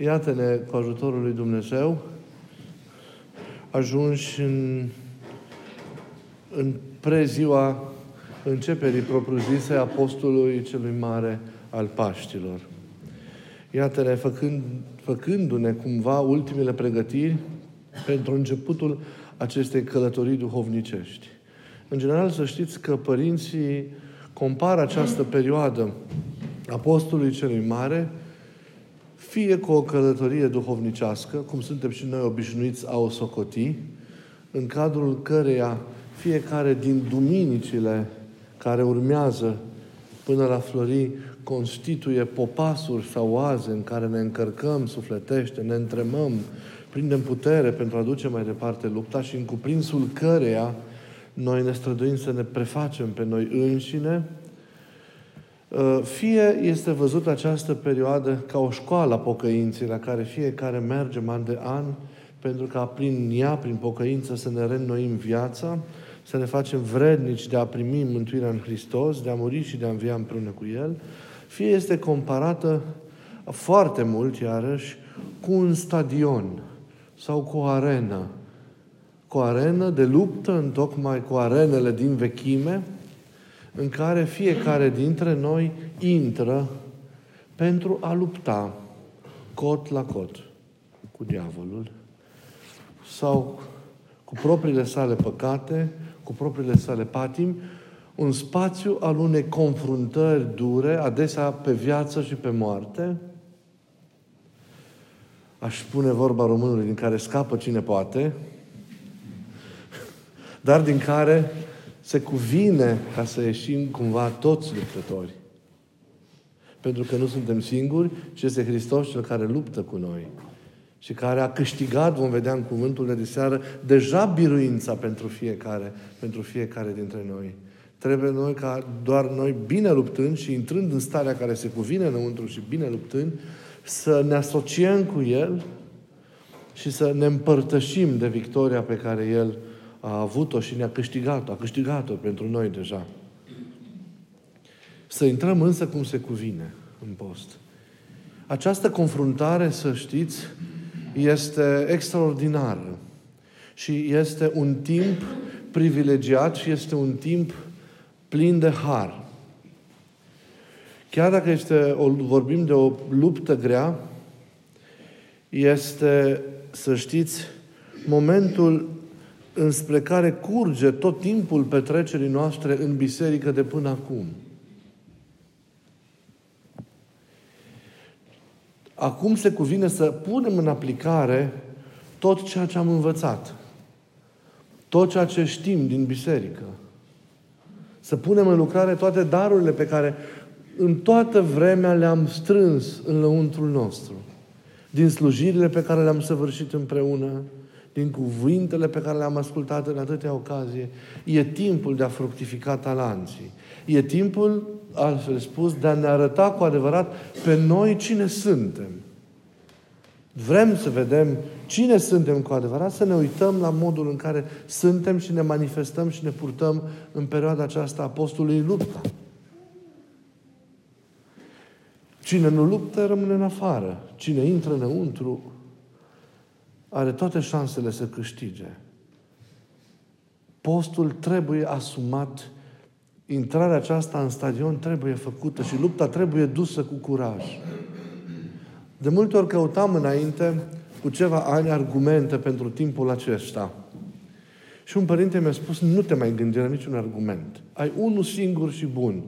iată-ne cu ajutorul lui Dumnezeu, ajungi în, în preziua începerii propriu-zise apostolului celui mare al Paștilor. Iată-ne făcând, făcându-ne cumva ultimele pregătiri pentru începutul acestei călătorii duhovnicești. În general, să știți că părinții compară această perioadă apostolului celui mare fie cu o călătorie duhovnicească, cum suntem și noi obișnuiți a o socoti, în cadrul căreia fiecare din duminicile care urmează până la flori constituie popasuri sau oaze în care ne încărcăm sufletește, ne întremăm, prindem putere pentru a duce mai departe lupta și în cuprinsul căreia noi ne străduim să ne prefacem pe noi înșine, uh, fie este văzut această perioadă ca o școală a pocăinței la care fiecare merge an de an pentru ca prin ea, prin pocăință, să ne reînnoim viața, să ne facem vrednici de a primi mântuirea în Hristos, de a muri și de a învia împreună cu El, fie este comparată foarte mult, iarăși, cu un stadion sau cu o arenă. Cu o arenă de luptă, în tocmai cu arenele din vechime, în care fiecare dintre noi intră pentru a lupta cot la cot cu diavolul sau cu propriile sale păcate, cu propriile sale patimi, un spațiu al unei confruntări dure, adesea pe viață și pe moarte, aș spune vorba românului, din care scapă cine poate, dar din care se cuvine ca să ieșim cumva toți luptători. Pentru că nu suntem singuri, ci este Hristos cel care luptă cu noi și care a câștigat, vom vedea în cuvântul de seară, deja biruința pentru fiecare, pentru fiecare dintre noi. Trebuie noi ca doar noi, bine luptând și intrând în starea care se cuvine înăuntru și bine luptând, să ne asociem cu El și să ne împărtășim de victoria pe care El a avut-o și ne-a câștigat-o. A câștigat-o pentru noi deja. Să intrăm însă cum se cuvine în post. Această confruntare, să știți, este extraordinară și este un timp privilegiat și este un timp plin de har. Chiar dacă este o, vorbim de o luptă grea, este, să știți, momentul înspre care curge tot timpul petrecerii noastre în biserică de până acum. Acum se cuvine să punem în aplicare tot ceea ce am învățat. Tot ceea ce știm din biserică. Să punem în lucrare toate darurile pe care în toată vremea le-am strâns în lăuntrul nostru. Din slujirile pe care le-am săvârșit împreună, din cuvintele pe care le-am ascultat în atâtea ocazii. E timpul de a fructifica talanții. E timpul, altfel spus, de a ne arăta cu adevărat pe noi cine suntem. Vrem să vedem cine suntem cu adevărat, să ne uităm la modul în care suntem și ne manifestăm și ne purtăm în perioada aceasta apostolului lupta. Cine nu luptă, rămâne în afară. Cine intră înăuntru, are toate șansele să câștige. Postul trebuie asumat, intrarea aceasta în stadion trebuie făcută și lupta trebuie dusă cu curaj. De multe ori căutam înainte, cu ceva ani, argumente pentru timpul acesta. Și un părinte mi-a spus, nu te mai gândi la niciun argument. Ai unul singur și bun.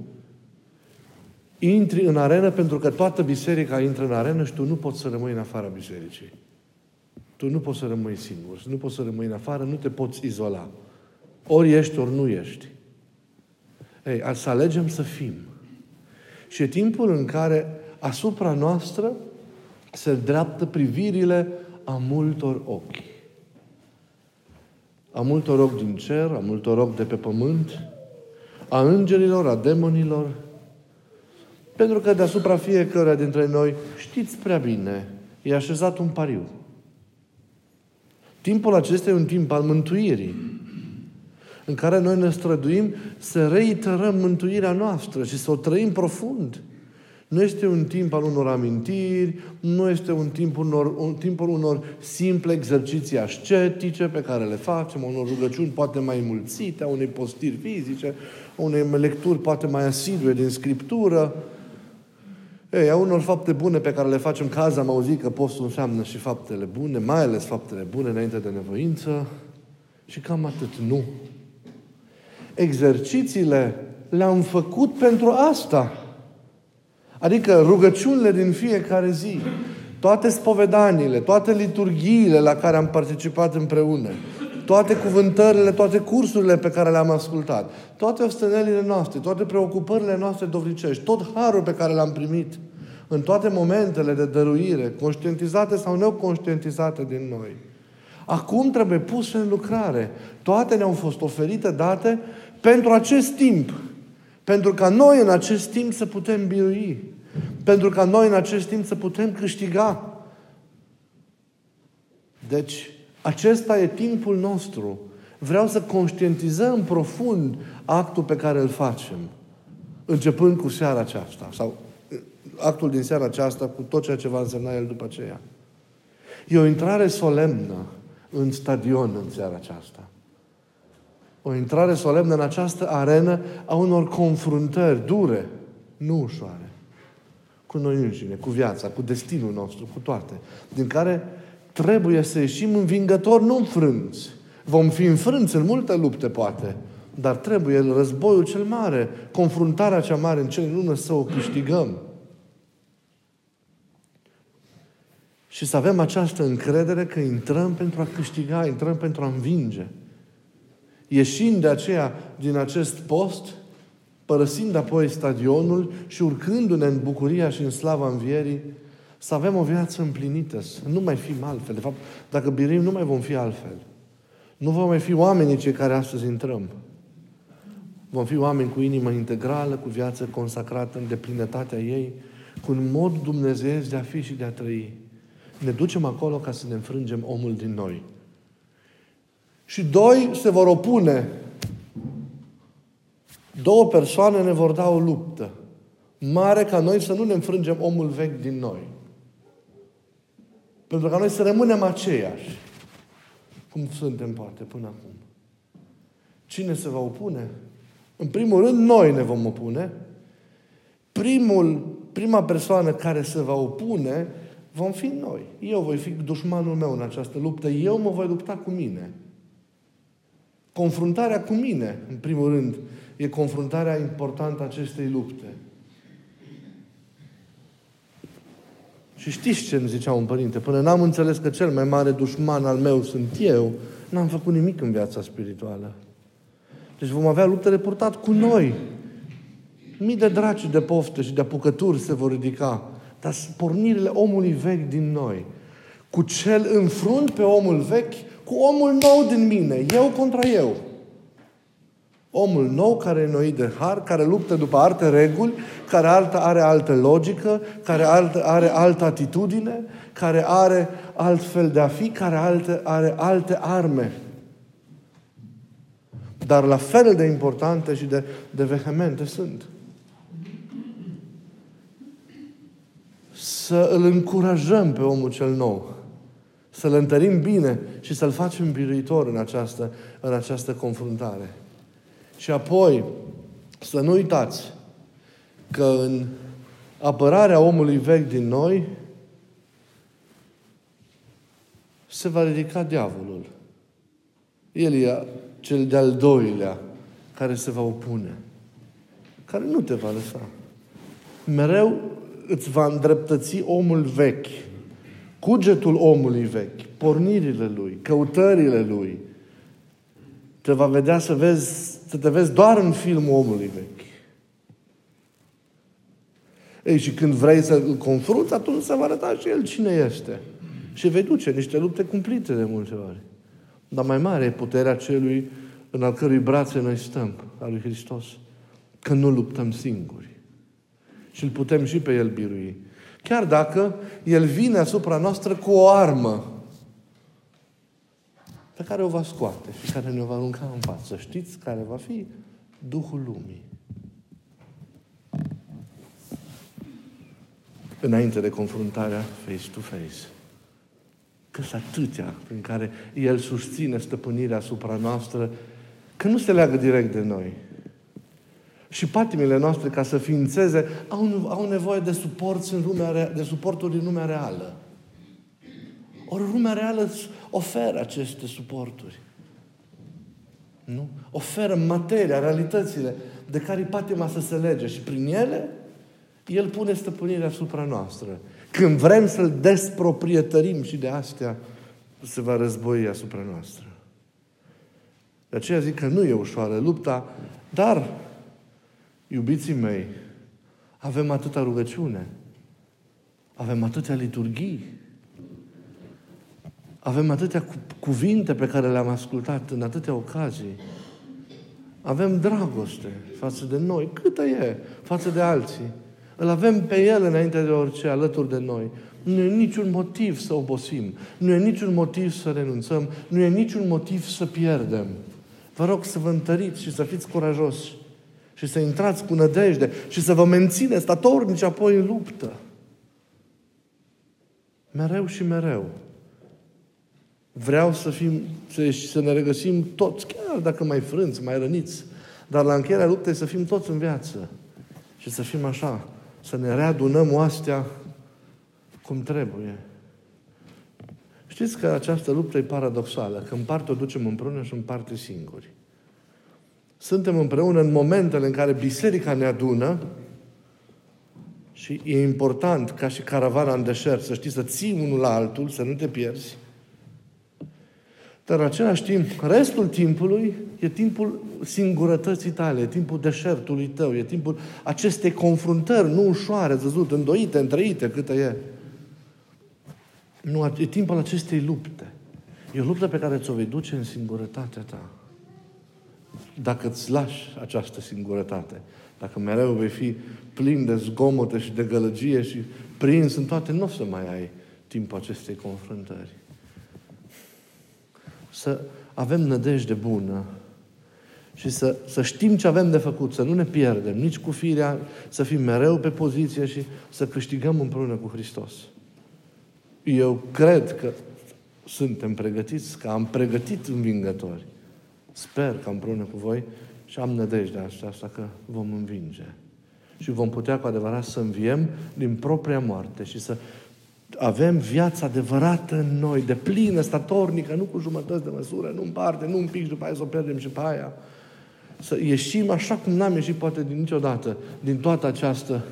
Intri în arenă pentru că toată biserica intră în arenă și tu nu poți să rămâi în afara bisericii. Tu nu poți să rămâi singur, nu poți să rămâi în afară, nu te poți izola. Ori ești, ori nu ești. Ei, să alegem să fim. Și e timpul în care asupra noastră se dreaptă privirile a multor ochi. A multor ochi din cer, a multor ochi de pe pământ, a îngerilor, a demonilor, pentru că deasupra fiecare dintre noi, știți prea bine, e așezat un pariu. Timpul acesta e un timp al mântuirii, în care noi ne străduim să reiterăm mântuirea noastră și să o trăim profund Nu este un timp al unor amintiri, nu este un timp, unor, un timp al unor simple exerciții ascetice pe care le facem, unor rugăciuni poate mai mulțite, a unei postiri fizice, a unei lecturi poate mai asidue din Scriptură. Ei, a unor fapte bune pe care le facem, ca azi am auzit că postul înseamnă și faptele bune, mai ales faptele bune înainte de nevoință. Și cam atât. Nu. Exercițiile le-am făcut pentru asta. Adică rugăciunile din fiecare zi, toate spovedaniile, toate liturghiile la care am participat împreună, toate cuvântările, toate cursurile pe care le-am ascultat, toate ostenelile noastre, toate preocupările noastre dovricești, tot harul pe care l-am primit în toate momentele de dăruire, conștientizate sau neconștientizate din noi. Acum trebuie puse în lucrare. Toate ne-au fost oferite, date pentru acest timp. Pentru ca noi în acest timp să putem birui. Pentru ca noi în acest timp să putem câștiga. Deci, acesta e timpul nostru. Vreau să conștientizăm profund actul pe care îl facem. Începând cu seara aceasta. Sau actul din seara aceasta cu tot ceea ce va însemna el după aceea. E o intrare solemnă în stadion în seara aceasta. O intrare solemnă în această arenă a unor confruntări dure, nu ușoare, cu noi înșine, cu viața, cu destinul nostru, cu toate, din care trebuie să ieșim învingători, nu înfrânți. Vom fi înfrânți în multe lupte, poate, dar trebuie războiul cel mare, confruntarea cea mare în cele lună să o câștigăm. Și să avem această încredere că intrăm pentru a câștiga, intrăm pentru a învinge. Ieșind de aceea din acest post, părăsind apoi stadionul și urcându-ne în bucuria și în slava învierii, să avem o viață împlinită, să nu mai fim altfel. De fapt, dacă birim, nu mai vom fi altfel. Nu vom mai fi oamenii cei care astăzi intrăm. Vom fi oameni cu inimă integrală, cu viață consacrată în deplinătatea ei, cu un mod dumnezeiesc de a fi și de a trăi. Ne ducem acolo ca să ne înfrângem omul din noi. Și doi se vor opune. Două persoane ne vor da o luptă. Mare ca noi să nu ne înfrângem omul vechi din noi. Pentru ca noi să rămânem aceiași. Cum suntem poate până acum. Cine se va opune? În primul rând, noi ne vom opune. Primul, prima persoană care se va opune vom fi noi. Eu voi fi dușmanul meu în această luptă. Eu mă voi lupta cu mine. Confruntarea cu mine, în primul rând, e confruntarea importantă a acestei lupte. Și știți ce îmi zicea un părinte? Până n-am înțeles că cel mai mare dușman al meu sunt eu, n-am făcut nimic în viața spirituală. Deci vom avea lupte de purtat cu noi. Mii de draci de pofte și de apucături se vor ridica. Dar pornirile omului vechi din noi. Cu cel înfrunt pe omul vechi, cu omul nou din mine. Eu contra eu. Omul nou care e noi de har, care luptă după alte reguli, care altă, are altă logică, care altă, are altă atitudine, care are alt fel de a fi, care alte, are alte arme. Dar la fel de importante și de, de vehemente sunt. Să îl încurajăm pe omul cel nou. Să-l întărim bine și să-l facem biruitor în această, în această confruntare. Și apoi, să nu uitați că în apărarea omului vechi din noi se va ridica diavolul. El e cel de-al doilea care se va opune, care nu te va lăsa. Mereu îți va îndreptăți omul vechi, cugetul omului vechi, pornirile lui, căutările lui. Te va vedea să vezi să te vezi doar în filmul omului vechi. Ei, și când vrei să îl confrunți, atunci să vă arăta și el cine este. Și vei duce niște lupte cumplite de multe ori. Dar mai mare e puterea celui în al cărui brațe noi stăm, al lui Hristos. Că nu luptăm singuri. Și îl putem și pe el birui. Chiar dacă el vine asupra noastră cu o armă pe care o va scoate și care ne va arunca în față. Știți care va fi? Duhul lumii. înainte de confruntarea face-to-face. Că sunt atâtea în care El susține stăpânirea asupra noastră, că nu se leagă direct de noi. Și patimile noastre, ca să ființeze, au, au nevoie de suport în lumea, de suporturi în lumea reală. Ori lumea reală oferă aceste suporturi. Nu? Oferă materia, realitățile de care patima să se lege și prin ele El pune stăpânirea asupra noastră. Când vrem să-L desproprietărim și de astea, se va război asupra noastră. De aceea zic că nu e ușoară lupta, dar, iubiții mei, avem atâta rugăciune, avem atâtea liturghii, avem atâtea cuvinte pe care le-am ascultat în atâtea ocazii. Avem dragoste față de noi, câtă e, față de alții. Îl avem pe El înainte de orice, alături de noi. Nu e niciun motiv să obosim. Nu e niciun motiv să renunțăm. Nu e niciun motiv să pierdem. Vă rog să vă întăriți și să fiți curajoși. Și să intrați cu nădejde. Și să vă mențineți statornici apoi în luptă. Mereu și mereu. Vreau să, fim, să, să ne regăsim toți, chiar dacă mai frânți, mai răniți, dar la încheierea luptei să fim toți în viață. Și să fim așa, să ne readunăm oastea cum trebuie. Știți că această luptă e paradoxală, că în parte o ducem împreună și în parte singuri. Suntem împreună în momentele în care biserica ne adună și e important ca și caravana în deșert să știi să ții unul la altul, să nu te pierzi, dar în același timp, restul timpului e timpul singurătății tale, e timpul deșertului tău, e timpul acestei confruntări nu ușoare, zăzut, îndoite, întrăite, câtă e. Nu, e timpul acestei lupte. E o luptă pe care ți-o vei duce în singurătatea ta. Dacă îți lași această singurătate, dacă mereu vei fi plin de zgomote și de gălăgie și prins în toate, nu o să mai ai timpul acestei confruntări să avem nădejde bună și să, să știm ce avem de făcut, să nu ne pierdem nici cu firea, să fim mereu pe poziție și să câștigăm împreună cu Hristos. Eu cred că suntem pregătiți, că am pregătit învingători. Sper că împreună cu voi și am nădejdea asta că vom învinge. Și vom putea cu adevărat să înviem din propria moarte și să avem viața adevărată în noi, de plină, statornică, nu cu jumătăți de măsură, nu în parte, nu un pic și după aia să o pierdem și pe aia. Să ieșim așa cum n-am ieșit poate din niciodată, din toată această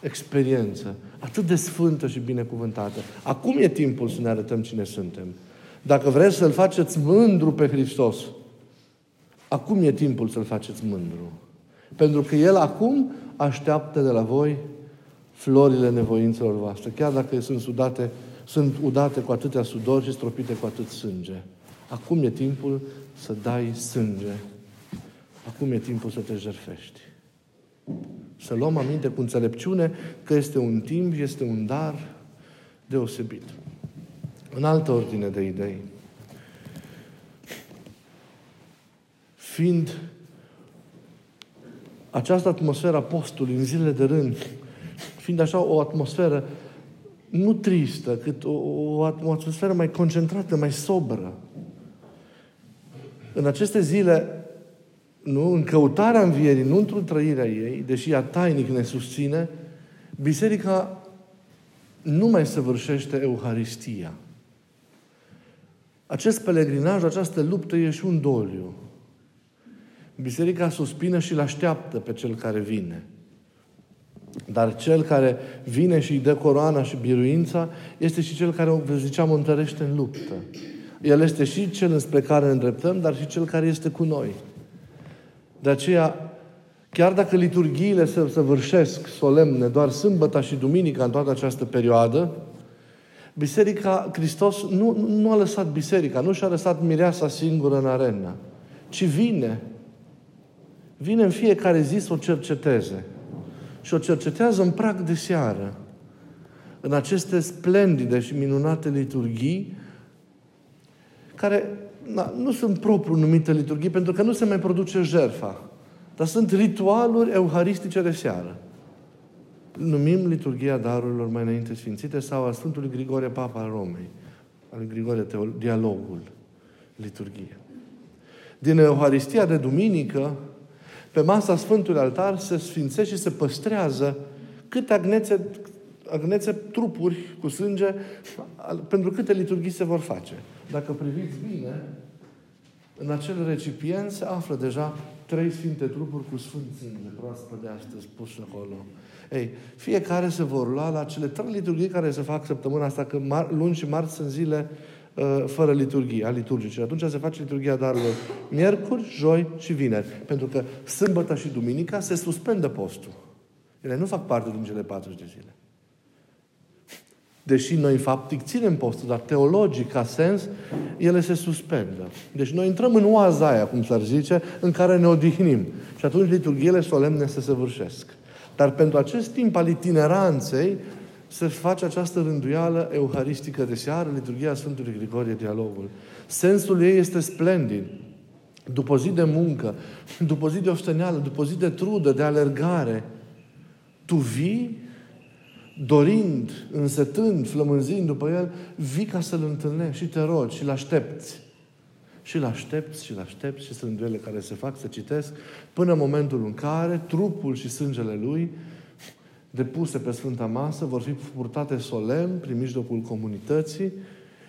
experiență atât de sfântă și binecuvântată. Acum e timpul să ne arătăm cine suntem. Dacă vreți să-L faceți mândru pe Hristos, acum e timpul să-L faceți mândru. Pentru că El acum așteaptă de la voi florile nevoințelor voastre, chiar dacă sunt sudate, sunt udate cu atâtea sudori și stropite cu atât sânge. Acum e timpul să dai sânge. Acum e timpul să te jerfești. Să luăm aminte cu înțelepciune că este un timp, este un dar deosebit. În altă ordine de idei. Fiind această atmosferă a postului în zilele de rând, fiind așa o atmosferă nu tristă, cât o, o, o atmosferă mai concentrată, mai sobră. În aceste zile, nu, în căutarea învierii, nu într-o trăirea ei, deși ea tainic ne susține, biserica nu mai săvârșește Euharistia. Acest pelegrinaj, această luptă e și un doliu. Biserica suspină și îl așteaptă pe cel care vine. Dar cel care vine și îi dă coroana și biruința este și cel care, vă ziceam, o întărește în luptă. El este și cel înspre care ne îndreptăm, dar și cel care este cu noi. De aceea, chiar dacă liturghiile se săvârșesc solemne doar sâmbăta și duminica în toată această perioadă, Biserica, Hristos nu, nu a lăsat biserica, nu și-a lăsat mireasa singură în arena, ci vine. Vine în fiecare zi să o cerceteze și o cercetează în prag de seară, în aceste splendide și minunate liturghii, care na, nu sunt propriu numite liturghii, pentru că nu se mai produce jerfa, dar sunt ritualuri euharistice de seară. numim liturgia darurilor mai înainte sfințite sau a Sfântului Grigorie Papa al Romei, al Grigorie Teol- dialogul, liturgie. Din Euharistia de duminică, pe masa Sfântului Altar se sfințește și se păstrează câte agnețe, agnețe trupuri cu sânge, pentru câte liturghii se vor face. Dacă priviți bine, în acel recipient se află deja trei sfinte trupuri cu sfânt sânge, proaspăt de astăzi, pus acolo. Ei, fiecare se vor lua la cele trei liturghii care se fac săptămâna asta, că mar- luni și marți sunt zile uh, fără liturghie, a liturgice. Atunci se face liturghia darurilor miercuri, joi și vineri. Pentru că sâmbătă și duminica se suspendă postul. Ele nu fac parte din cele 40 de zile. Deși noi faptic ținem postul, dar teologic, ca sens, ele se suspendă. Deci noi intrăm în oaza aia, cum s-ar zice, în care ne odihnim. Și atunci liturghiile solemne se săvârșesc. Dar pentru acest timp al itineranței se face această rânduială euharistică de seară, liturgia Sfântului Grigorie, dialogul. Sensul ei este splendid. După o zi de muncă, după o zi de osteneală, după o zi de trudă, de alergare, tu vii dorind, însetând, flămânzind după El, vii ca să-L întâlnești și te rogi și L aștepți. Și L aștepți și L aștepți și sunt duele care se fac, să citesc, până în momentul în care trupul și sângele Lui depuse pe Sfânta Masă vor fi purtate solemn prin mijlocul comunității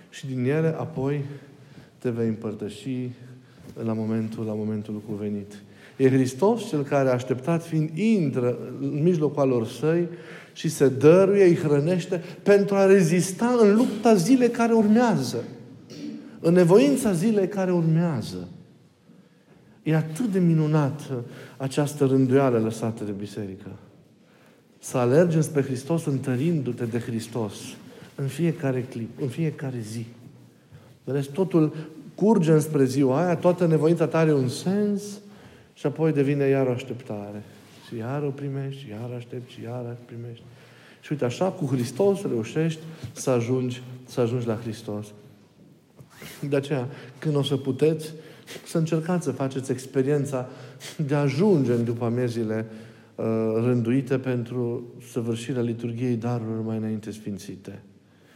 și din ele apoi te vei împărtăși la momentul, la momentul cuvenit. E Hristos cel care, așteptat fiind, intră în mijlocul alor săi și se dăruie, îi hrănește pentru a rezista în lupta zilei care urmează. În nevoința zilei care urmează. E atât de minunată această rânduială lăsată de biserică. Să alergem spre Hristos întărindu-te de Hristos în fiecare clip, în fiecare zi. Vedeți, totul curge spre ziua aia, toată nevoința ta are un sens și apoi devine iar o așteptare. Și iar o primești, și iar aștepți, și iar primești. Și uite, așa cu Hristos reușești să ajungi, să ajungi la Hristos. De aceea, când o să puteți, să încercați să faceți experiența de a ajunge în după amiezile uh, rânduite pentru săvârșirea liturgiei darurilor mai înainte sfințite.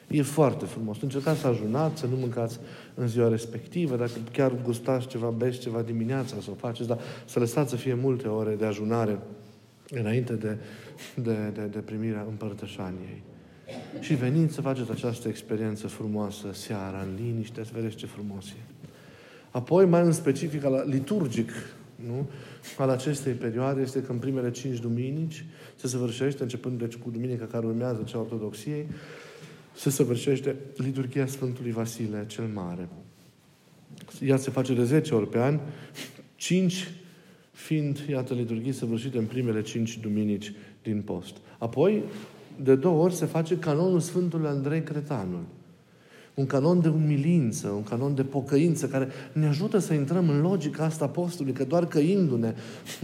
E foarte frumos. Încercați să ajunați, să nu mâncați în ziua respectivă, dacă chiar gustați ceva, beți ceva dimineața, să o faceți, dar să lăsați să fie multe ore de ajunare înainte de, de, de, de primirea împărtășaniei. Și veniți să faceți această experiență frumoasă seara, în liniște, să vedeți ce frumos e. Apoi, mai în specific, la liturgic, nu? al acestei perioade este că în primele cinci duminici se săvârșește, începând deci cu duminica care urmează cea ortodoxiei, se săvârșește liturgia Sfântului Vasile cel Mare. Ea se face de 10 ori pe an, 5 fiind, iată, liturghii săvârșite în primele 5 duminici din post. Apoi, de două ori se face canonul Sfântului Andrei Cretanul. Un canon de umilință, un canon de pocăință, care ne ajută să intrăm în logica asta postului, că doar căindu-ne,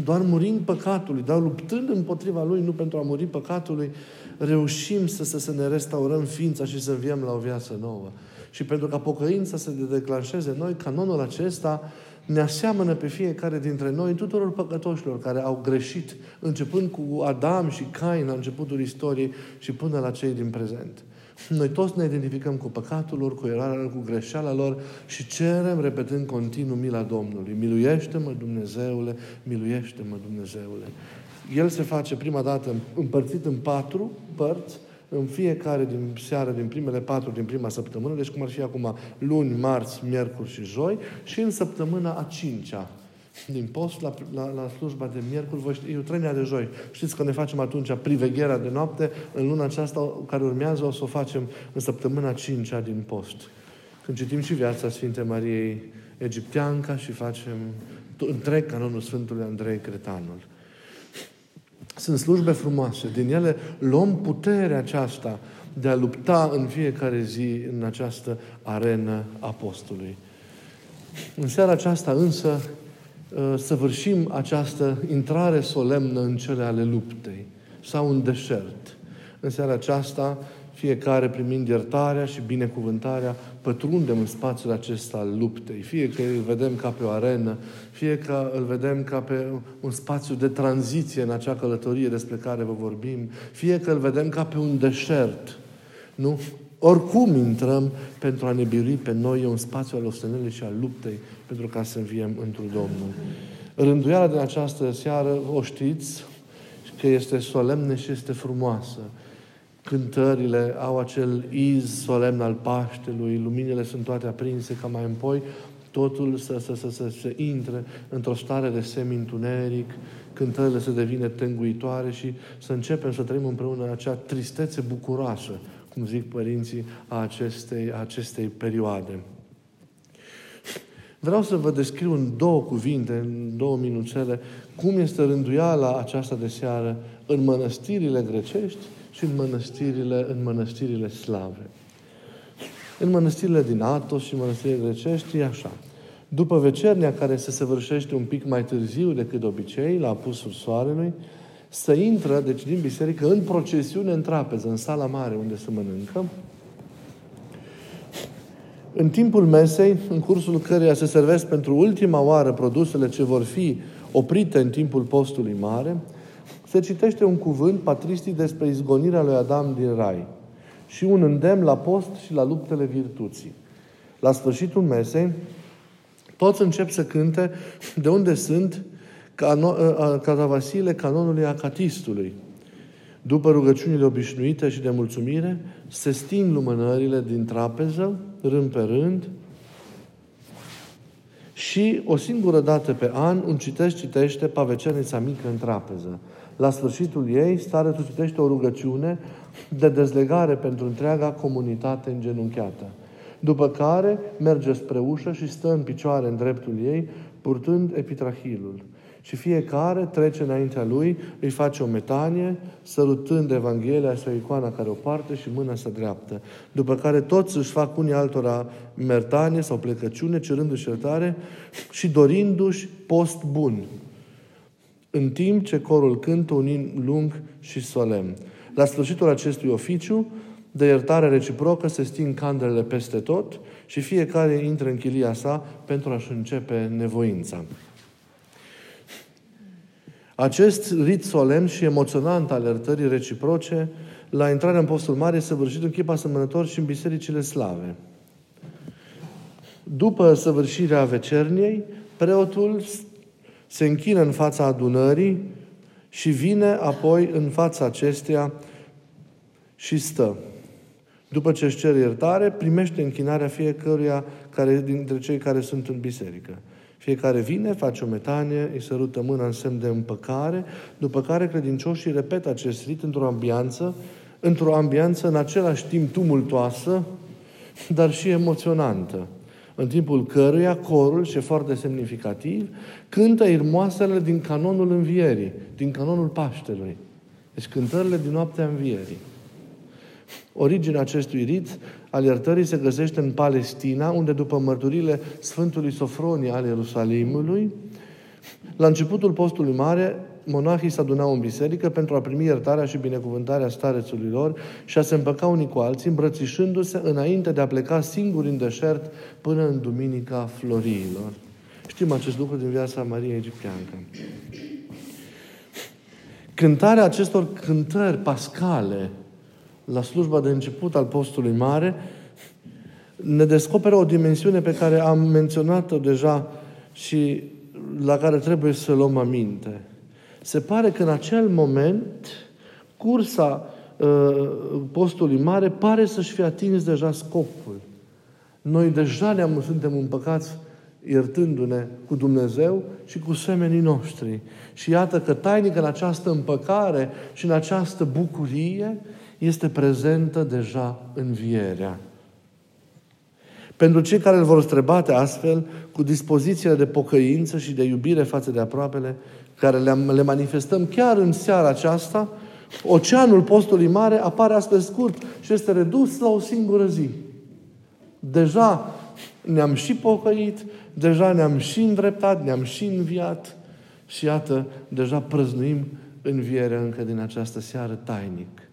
doar murind păcatului, doar luptând împotriva lui, nu pentru a muri păcatului, reușim să, să, să ne restaurăm ființa și să înviem la o viață nouă. Și pentru ca pocăința să se declanșeze noi, canonul acesta ne aseamănă pe fiecare dintre noi, tuturor păcătoșilor care au greșit, începând cu Adam și Cain la începutul istoriei și până la cei din prezent. Noi toți ne identificăm cu păcatul lor, cu eroarea lor, cu greșeala lor și cerem, repetând continuu, mila Domnului. Miluiește-mă, Dumnezeule, miluiește-mă, Dumnezeule. El se face prima dată împărțit în patru părți, în fiecare din seară, din primele patru din prima săptămână, deci cum ar fi acum luni, marți, miercuri și joi, și în săptămâna a cincea din post la, la, la slujba de miercuri, voi ști, trăinea de joi. Știți că ne facem atunci privegherea de noapte, în luna aceasta care urmează o să o facem în săptămâna cincea din post. Când citim și viața Sfintei Mariei Egipteanca și facem întreg canonul Sfântului Andrei Cretanul. Sunt slujbe frumoase. Din ele luăm puterea aceasta de a lupta în fiecare zi în această arenă apostolului. În seara aceasta însă săvârșim această intrare solemnă în cele ale luptei sau în deșert. În seara aceasta fiecare primind iertarea și binecuvântarea, pătrundem în spațiul acesta al luptei. Fie că îl vedem ca pe o arenă, fie că îl vedem ca pe un spațiu de tranziție în acea călătorie despre care vă vorbim, fie că îl vedem ca pe un deșert. Nu? Oricum intrăm pentru a ne birui pe noi un spațiu al ostenelii și al luptei pentru ca să înviem într Domnul. Rânduiala din această seară, o știți, că este solemnă și este frumoasă. Cântările au acel iz solemn al Paștelui, luminile sunt toate aprinse, ca mai împoi totul să, să, să, să, să intre într-o stare de semi-întuneric, cântările să devină tânguitoare și să începem să trăim împreună în acea tristețe bucuroasă, cum zic părinții, a acestei, a acestei perioade. Vreau să vă descriu în două cuvinte, în două minuțele, cum este rânduiala aceasta de seară în mănăstirile grecești și în mănăstirile, în mănăstirile slave. În mănăstirile din Atos și mănăstirile grecești e așa. După vecernia care se săvârșește un pic mai târziu decât de obicei, la apusul soarelui, să intră, deci din biserică, în procesiune în trapeză, în sala mare unde se mănâncă, în timpul mesei, în cursul căreia se servesc pentru ultima oară produsele ce vor fi oprite în timpul postului mare, se citește un cuvânt patristic despre izgonirea lui Adam din Rai și un îndemn la post și la luptele virtuții. La sfârșitul mesei, toți încep să cânte de unde sunt catavasile canonului acatistului. După rugăciunile obișnuite și de mulțumire, se sting lumânările din trapeză, rând pe rând, și o singură dată pe an un citești citește pavecernița mică în trapeză. La sfârșitul ei, starețul citește o rugăciune de dezlegare pentru întreaga comunitate îngenunchiată. După care merge spre ușă și stă în picioare în dreptul ei, purtând epitrahilul. Și fiecare trece înaintea lui, îi face o metanie, sărutând Evanghelia sau icoana care o parte și mâna sa dreaptă. După care toți își fac unii altora mertanie sau plecăciune, cerându-și iertare și dorindu-și post bun. În timp ce corul cântă un in lung și solemn. La sfârșitul acestui oficiu, de iertare reciprocă, se sting candelele peste tot și fiecare intră în chilia sa pentru a-și începe nevoința. Acest rit solemn și emoționant al iertării reciproce, la intrarea în postul mare, este săvârșit în chip asemănător și în bisericile slave. După săvârșirea vecerniei, preotul se închină în fața adunării și vine apoi în fața acesteia și stă. După ce își cere iertare, primește închinarea fiecăruia care, dintre cei care sunt în biserică. Fiecare vine, face o metanie, îi sărută mâna în semn de împăcare, după care credincioșii repetă acest rit într-o ambianță, într-o ambianță în același timp tumultoasă, dar și emoționantă, în timpul căruia corul, și foarte semnificativ, cântă irmoasele din canonul învierii, din canonul Paștelui. Deci cântările din noaptea învierii. Originea acestui rit al iertării se găsește în Palestina, unde după mărturile Sfântului Sofronie al Ierusalimului, la începutul postului mare, monahii se adunau în biserică pentru a primi iertarea și binecuvântarea starețului lor și a se împăca unii cu alții, îmbrățișându-se înainte de a pleca singuri în deșert până în Duminica Floriilor. Știm acest lucru din viața Mariei Egipteancă. Cântarea acestor cântări pascale la slujba de început al postului mare, ne descoperă o dimensiune pe care am menționat-o deja și la care trebuie să luăm aminte. Se pare că în acel moment cursa uh, postului mare pare să-și fi atins deja scopul. Noi deja ne-am, suntem împăcați iertându-ne cu Dumnezeu și cu semenii noștri. Și iată că tainic în această împăcare și în această bucurie este prezentă deja învierea. Pentru cei care îl vor străbate astfel, cu dispozițiile de pocăință și de iubire față de aproapele, care le, le manifestăm chiar în seara aceasta, oceanul postului mare apare astfel scurt și este redus la o singură zi. Deja ne-am și pocăit, deja ne-am și îndreptat, ne-am și înviat și iată, deja prăznuim învierea încă din această seară tainic.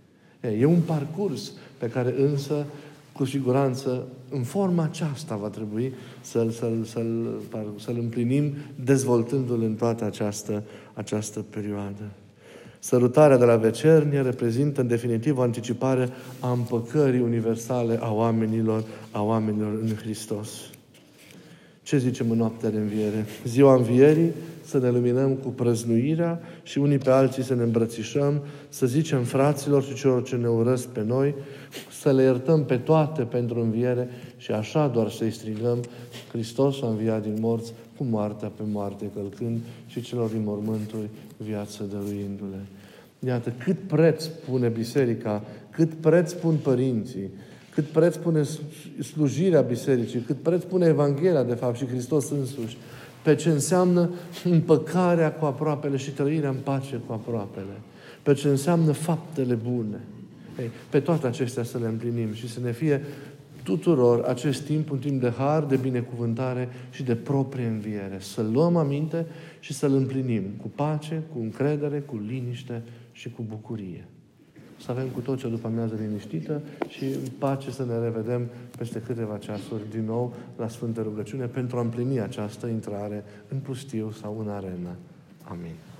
E un parcurs pe pe care însă, cu siguranță, în forma aceasta va trebui să-l, să-l, să-l, să-l împlinim, dezvoltându-l în toată această, această perioadă. Sărutarea de la vecernie reprezintă în definitiv o anticipare a împăcării universale a oamenilor, a oamenilor în Hristos. Ce zicem în noaptea de înviere? Ziua învierii să ne luminăm cu prăznuirea și unii pe alții să ne îmbrățișăm, să zicem fraților și celor ce ne urăsc pe noi, să le iertăm pe toate pentru înviere și așa doar să-i strigăm, Hristos a înviat din morți, cu moartea pe moarte călcând și celor din mormânturi viață dăruindu-le. Iată, cât preț pune biserica, cât preț pun părinții, cât preț pune slujirea bisericii, cât preț pune Evanghelia, de fapt, și Hristos însuși, pe ce înseamnă împăcarea cu aproapele și trăirea în pace cu aproapele, pe ce înseamnă faptele bune. Ei, pe toate acestea să le împlinim și să ne fie tuturor acest timp un timp de har, de binecuvântare și de proprie înviere. Să luăm aminte și să-l împlinim cu pace, cu încredere, cu liniște și cu bucurie. Să avem cu tot ce după amiază liniștită și în pace să ne revedem peste câteva ceasuri din nou la Sfântă Rugăciune pentru a împlini această intrare în pustiu sau în arenă. Amin.